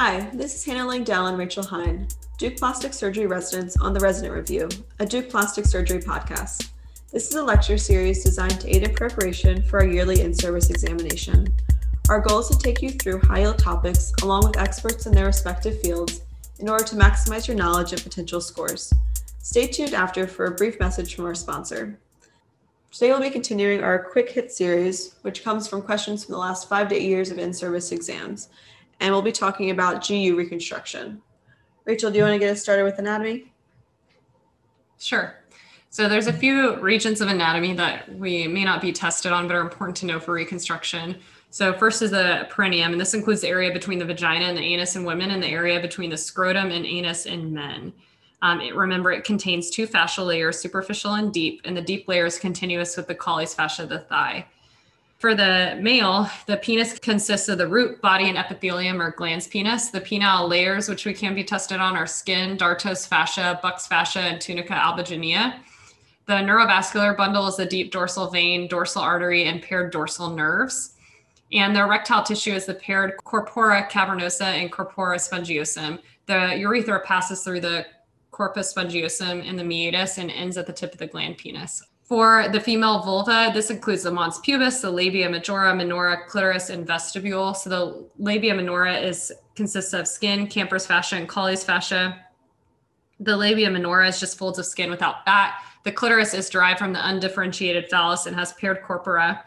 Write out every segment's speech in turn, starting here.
Hi, this is Hannah Langdell and Rachel Hine, Duke Plastic Surgery residents on the Resident Review, a Duke Plastic Surgery podcast. This is a lecture series designed to aid in preparation for our yearly in service examination. Our goal is to take you through high yield topics along with experts in their respective fields in order to maximize your knowledge and potential scores. Stay tuned after for a brief message from our sponsor. Today we'll be continuing our quick hit series, which comes from questions from the last five to eight years of in service exams and we'll be talking about GU reconstruction. Rachel, do you want to get us started with anatomy? Sure. So there's a few regions of anatomy that we may not be tested on, but are important to know for reconstruction. So first is the perineum, and this includes the area between the vagina and the anus in women and the area between the scrotum and anus in men. Um, it, remember, it contains two fascial layers, superficial and deep, and the deep layer is continuous with the colles fascia of the thigh. For the male, the penis consists of the root, body, and epithelium or glans penis. The penile layers, which we can be tested on, are skin, dartos fascia, Buck's fascia, and tunica albuginea. The neurovascular bundle is the deep dorsal vein, dorsal artery, and paired dorsal nerves. And the erectile tissue is the paired corpora cavernosa and corpora spongiosum. The urethra passes through the corpus spongiosum and the meatus and ends at the tip of the glans penis. For the female vulva, this includes the mons pubis, the labia majora, minora, clitoris, and vestibule. So the labia minora is consists of skin, Camper's fascia, and Colles fascia. The labia minora is just folds of skin without fat. The clitoris is derived from the undifferentiated phallus and has paired corpora.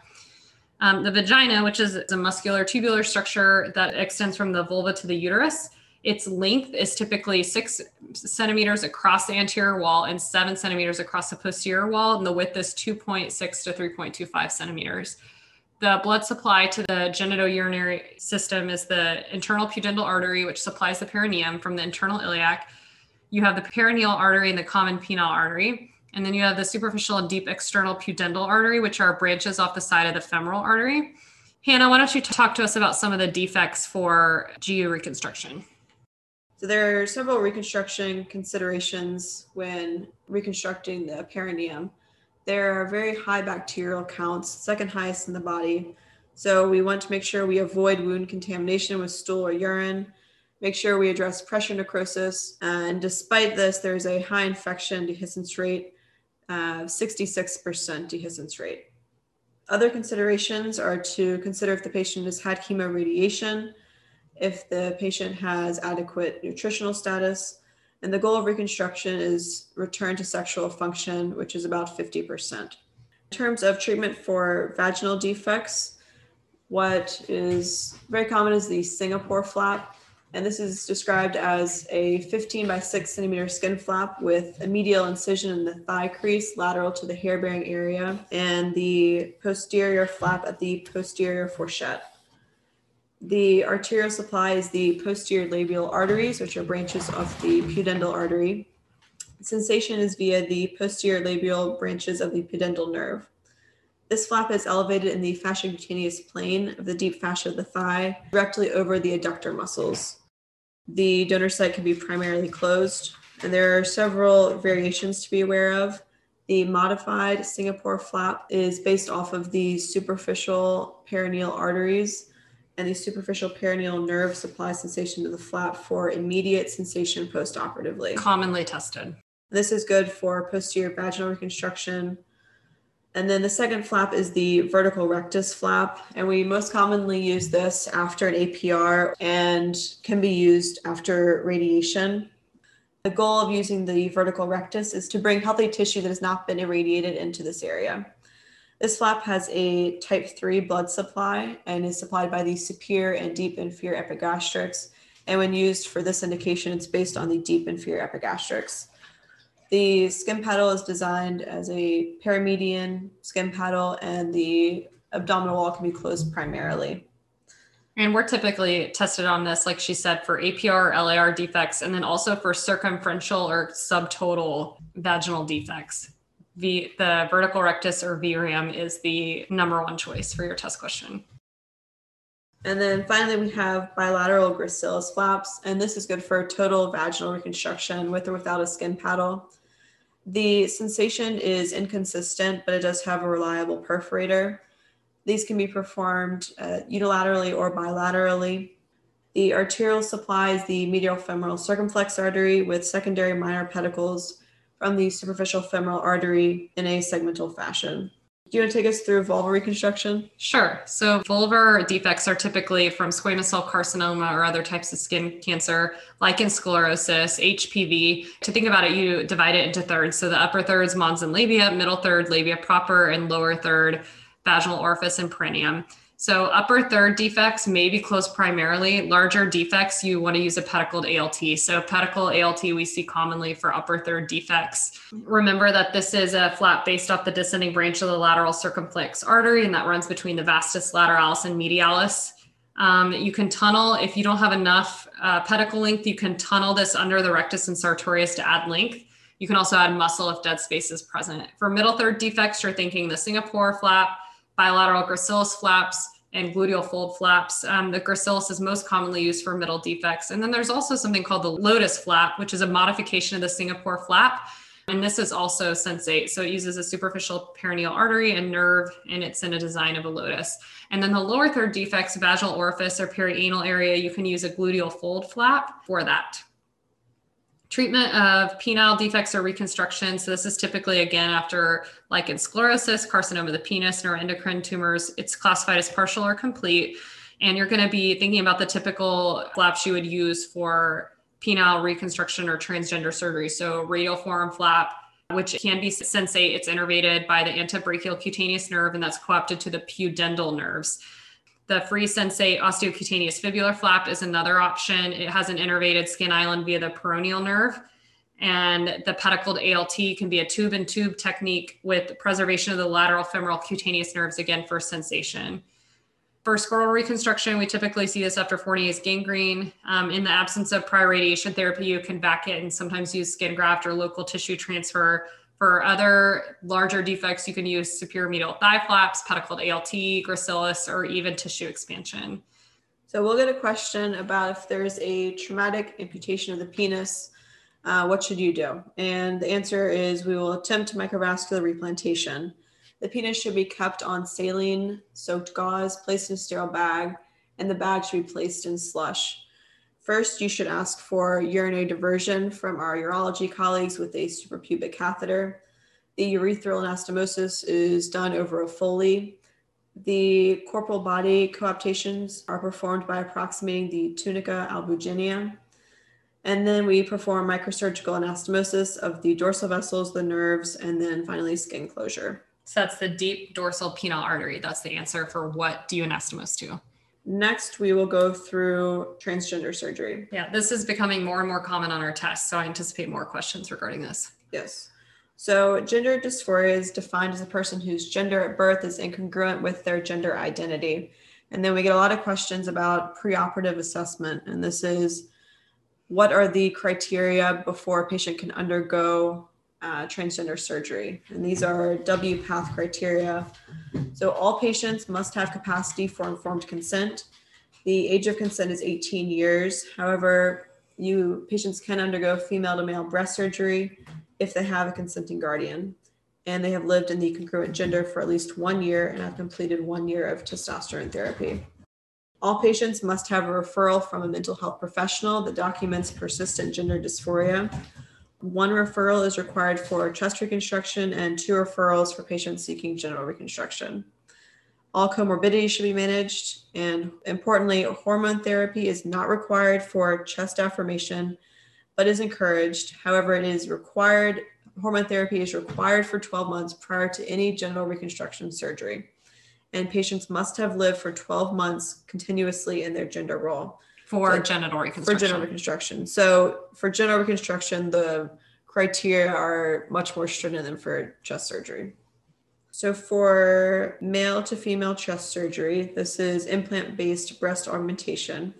Um, the vagina, which is a muscular tubular structure that extends from the vulva to the uterus, its length is typically six centimeters across the anterior wall and seven centimeters across the posterior wall, and the width is 2.6 to 3.25 centimeters. The blood supply to the genitourinary system is the internal pudendal artery, which supplies the perineum from the internal iliac. You have the perineal artery and the common penile artery. And then you have the superficial and deep external pudendal artery, which are branches off the side of the femoral artery. Hannah, why don't you talk to us about some of the defects for GU reconstruction? So there are several reconstruction considerations when reconstructing the perineum. There are very high bacterial counts, second highest in the body. So we want to make sure we avoid wound contamination with stool or urine, make sure we address pressure necrosis. And despite this, there's a high infection dehiscence rate, uh, 66% dehiscence rate. Other considerations are to consider if the patient has had chemoradiation, if the patient has adequate nutritional status. And the goal of reconstruction is return to sexual function, which is about 50%. In terms of treatment for vaginal defects, what is very common is the Singapore flap. And this is described as a 15 by 6 centimeter skin flap with a medial incision in the thigh crease lateral to the hair bearing area and the posterior flap at the posterior fourchette. The arterial supply is the posterior labial arteries, which are branches of the pudendal artery. Sensation is via the posterior labial branches of the pudendal nerve. This flap is elevated in the fasciocutaneous plane of the deep fascia of the thigh, directly over the adductor muscles. The donor site can be primarily closed, and there are several variations to be aware of. The modified Singapore flap is based off of the superficial perineal arteries and the superficial perineal nerve supply sensation to the flap for immediate sensation postoperatively. Commonly tested. This is good for posterior vaginal reconstruction. And then the second flap is the vertical rectus flap. And we most commonly use this after an APR and can be used after radiation. The goal of using the vertical rectus is to bring healthy tissue that has not been irradiated into this area. This flap has a type 3 blood supply and is supplied by the superior and deep inferior epigastrics. And when used for this indication, it's based on the deep inferior epigastrics. The skin paddle is designed as a paramedian skin paddle, and the abdominal wall can be closed primarily. And we're typically tested on this, like she said, for APR LAR defects, and then also for circumferential or subtotal vaginal defects the, the vertical rectus or VRAM is the number one choice for your test question. And then finally, we have bilateral gracilis flaps, and this is good for total vaginal reconstruction with or without a skin paddle. The sensation is inconsistent, but it does have a reliable perforator. These can be performed uh, unilaterally or bilaterally. The arterial supplies the medial femoral circumflex artery with secondary minor pedicles from the superficial femoral artery in a segmental fashion. Do you want to take us through vulvar reconstruction? Sure. So, vulvar defects are typically from squamous cell carcinoma or other types of skin cancer, lichen sclerosis, HPV. To think about it, you divide it into thirds. So, the upper third is mons and labia, middle third, labia proper, and lower third, vaginal orifice and perineum. So upper third defects may be closed primarily. Larger defects, you want to use a pedicled ALT. So pedicle ALT we see commonly for upper third defects. Remember that this is a flap based off the descending branch of the lateral circumflex artery, and that runs between the vastus lateralis and medialis. Um, you can tunnel if you don't have enough uh, pedicle length. You can tunnel this under the rectus and sartorius to add length. You can also add muscle if dead space is present. For middle third defects, you're thinking the Singapore flap, bilateral gracilis flaps, and gluteal fold flaps. Um, the gracilis is most commonly used for middle defects. And then there's also something called the lotus flap, which is a modification of the Singapore flap. And this is also sensate. So it uses a superficial perineal artery and nerve, and it's in a design of a lotus. And then the lower third defects, vaginal orifice or perianal area, you can use a gluteal fold flap for that. Treatment of penile defects or reconstruction. So this is typically again after lichen sclerosis, carcinoma of the penis, neuroendocrine tumors. It's classified as partial or complete. And you're going to be thinking about the typical flaps you would use for penile reconstruction or transgender surgery. So radial forearm flap, which can be sensate. It's innervated by the antebrachial cutaneous nerve, and that's coapted to the pudendal nerves. The free sensate osteocutaneous fibular flap is another option. It has an innervated skin island via the peroneal nerve. And the pedicled ALT can be a tube and tube technique with preservation of the lateral femoral cutaneous nerves, again for sensation. For scrotal reconstruction, we typically see this after Fournier's gangrene. Um, in the absence of prior radiation therapy, you can back it and sometimes use skin graft or local tissue transfer for other larger defects, you can use superior medial thigh flaps, pedicled ALT, gracilis, or even tissue expansion. So we'll get a question about if there's a traumatic amputation of the penis, uh, what should you do? And the answer is we will attempt microvascular replantation. The penis should be kept on saline soaked gauze, placed in a sterile bag, and the bag should be placed in slush. First, you should ask for urinary diversion from our urology colleagues with a suprapubic catheter. The urethral anastomosis is done over a Foley. The corporal body coaptations are performed by approximating the tunica albuginea. And then we perform microsurgical anastomosis of the dorsal vessels, the nerves, and then finally skin closure. So that's the deep dorsal penile artery. That's the answer for what do you anastomose to? Next, we will go through transgender surgery. Yeah, this is becoming more and more common on our tests. So I anticipate more questions regarding this. Yes. So, gender dysphoria is defined as a person whose gender at birth is incongruent with their gender identity. And then we get a lot of questions about preoperative assessment. And this is what are the criteria before a patient can undergo uh, transgender surgery. And these are WPATH criteria. So all patients must have capacity for informed consent. The age of consent is 18 years. However, you patients can undergo female to male breast surgery if they have a consenting guardian and they have lived in the congruent gender for at least one year and have completed one year of testosterone therapy. All patients must have a referral from a mental health professional that documents persistent gender dysphoria one referral is required for chest reconstruction and two referrals for patients seeking genital reconstruction. All comorbidities should be managed. And importantly, hormone therapy is not required for chest affirmation, but is encouraged. However, it is required, hormone therapy is required for 12 months prior to any genital reconstruction surgery. And patients must have lived for 12 months continuously in their gender role for so, genital reconstruction. For genital reconstruction. So for genital reconstruction, the criteria are much more stringent than for chest surgery. So for male to female chest surgery, this is implant-based breast augmentation.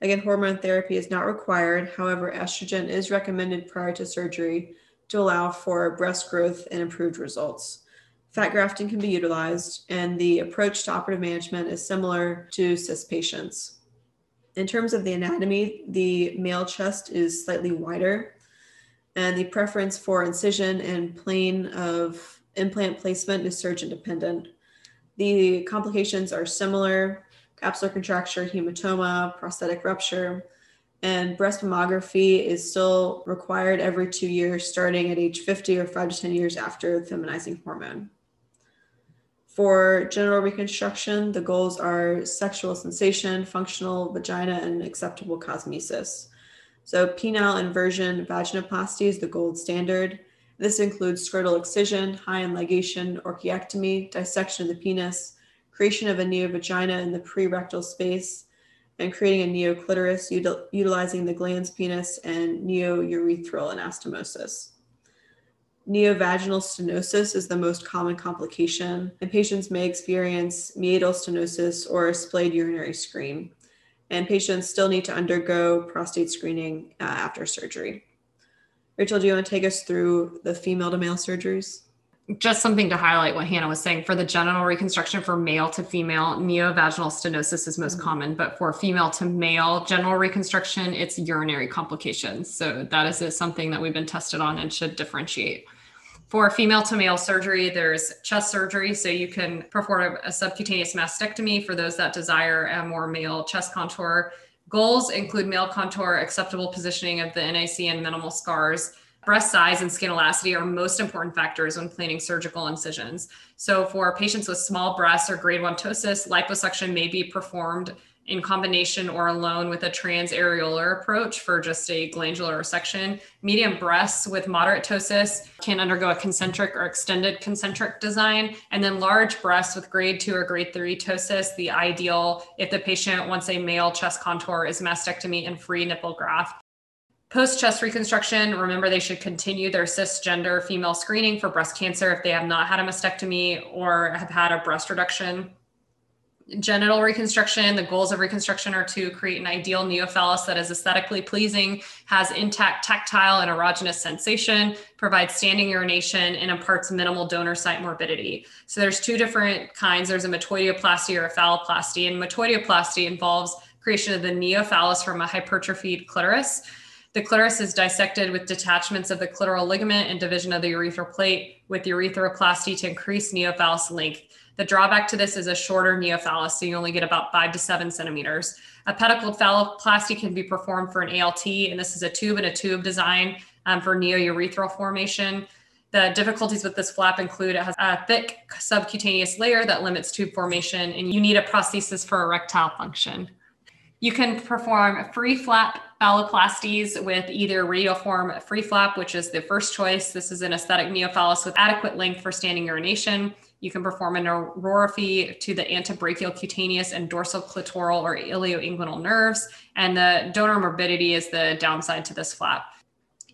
Again, hormone therapy is not required. However, estrogen is recommended prior to surgery to allow for breast growth and improved results. Fat grafting can be utilized, and the approach to operative management is similar to cis patients. In terms of the anatomy, the male chest is slightly wider, and the preference for incision and plane of implant placement is surgeon dependent. The complications are similar capsular contracture, hematoma, prosthetic rupture. And breast mammography is still required every two years, starting at age 50 or five to 10 years after feminizing hormone. For genital reconstruction, the goals are sexual sensation, functional vagina, and acceptable cosmesis. So, penile inversion vaginoplasty is the gold standard. This includes scrotal excision, high ligation, orchiectomy, dissection of the penis, creation of a neovagina in the prerectal space, and creating a neoclitoris util- utilizing the glans penis and neourethral anastomosis. Neovaginal stenosis is the most common complication, and patients may experience meatal stenosis or a splayed urinary screen. And patients still need to undergo prostate screening uh, after surgery. Rachel, do you want to take us through the female to male surgeries? Just something to highlight what Hannah was saying. For the genital reconstruction for male to female, neovaginal stenosis is most mm-hmm. common, but for female to male genital reconstruction, it's urinary complications. So that is something that we've been tested on and should differentiate. For female to male surgery, there's chest surgery. So you can perform a subcutaneous mastectomy for those that desire a more male chest contour. Goals include male contour, acceptable positioning of the NIC, and minimal scars. Breast size and skin elasticity are most important factors when planning surgical incisions. So, for patients with small breasts or grade one ptosis, liposuction may be performed in combination or alone with a transareolar approach for just a glandular resection. Medium breasts with moderate ptosis can undergo a concentric or extended concentric design. And then large breasts with grade two or grade three ptosis, the ideal if the patient wants a male chest contour is mastectomy and free nipple graft. Post chest reconstruction, remember they should continue their cisgender female screening for breast cancer if they have not had a mastectomy or have had a breast reduction genital reconstruction the goals of reconstruction are to create an ideal neophallus that is aesthetically pleasing has intact tactile and erogenous sensation provides standing urination and imparts minimal donor site morbidity. So there's two different kinds. There's a metoidioplasty or a phalloplasty and metoidioplasty involves creation of the neophallus from a hypertrophied clitoris. The clitoris is dissected with detachments of the clitoral ligament and division of the urethral plate with urethroplasty to increase neophallus length the drawback to this is a shorter neophallus, so you only get about five to seven centimeters. A pedicled phalloplasty can be performed for an ALT, and this is a tube and a tube design um, for neourethral formation. The difficulties with this flap include it has a thick subcutaneous layer that limits tube formation, and you need a prosthesis for erectile function. You can perform free flap phalloplasties with either radial forearm free flap, which is the first choice. This is an aesthetic neophallus with adequate length for standing urination. You can perform a neurorrhaphy to the antebrachial cutaneous and dorsal clitoral or ilioinguinal nerves. And the donor morbidity is the downside to this flap.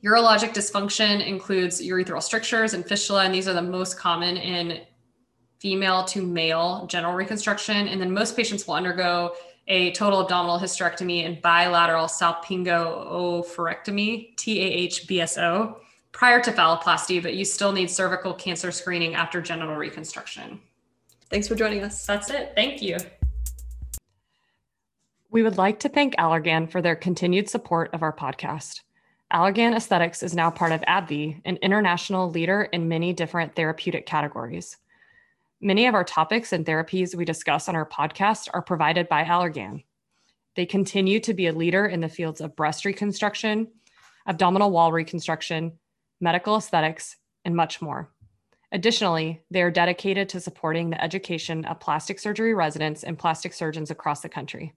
Urologic dysfunction includes urethral strictures and fistula, and these are the most common in female to male genital reconstruction. And then most patients will undergo a total abdominal hysterectomy and bilateral salpingo-oophorectomy, TAH-BSO prior to phalloplasty, but you still need cervical cancer screening after genital reconstruction. Thanks for joining us. That's it. Thank you. We would like to thank Allergan for their continued support of our podcast. Allergan Aesthetics is now part of AbbVie, an international leader in many different therapeutic categories. Many of our topics and therapies we discuss on our podcast are provided by Allergan. They continue to be a leader in the fields of breast reconstruction, abdominal wall reconstruction, medical aesthetics, and much more. Additionally, they are dedicated to supporting the education of plastic surgery residents and plastic surgeons across the country.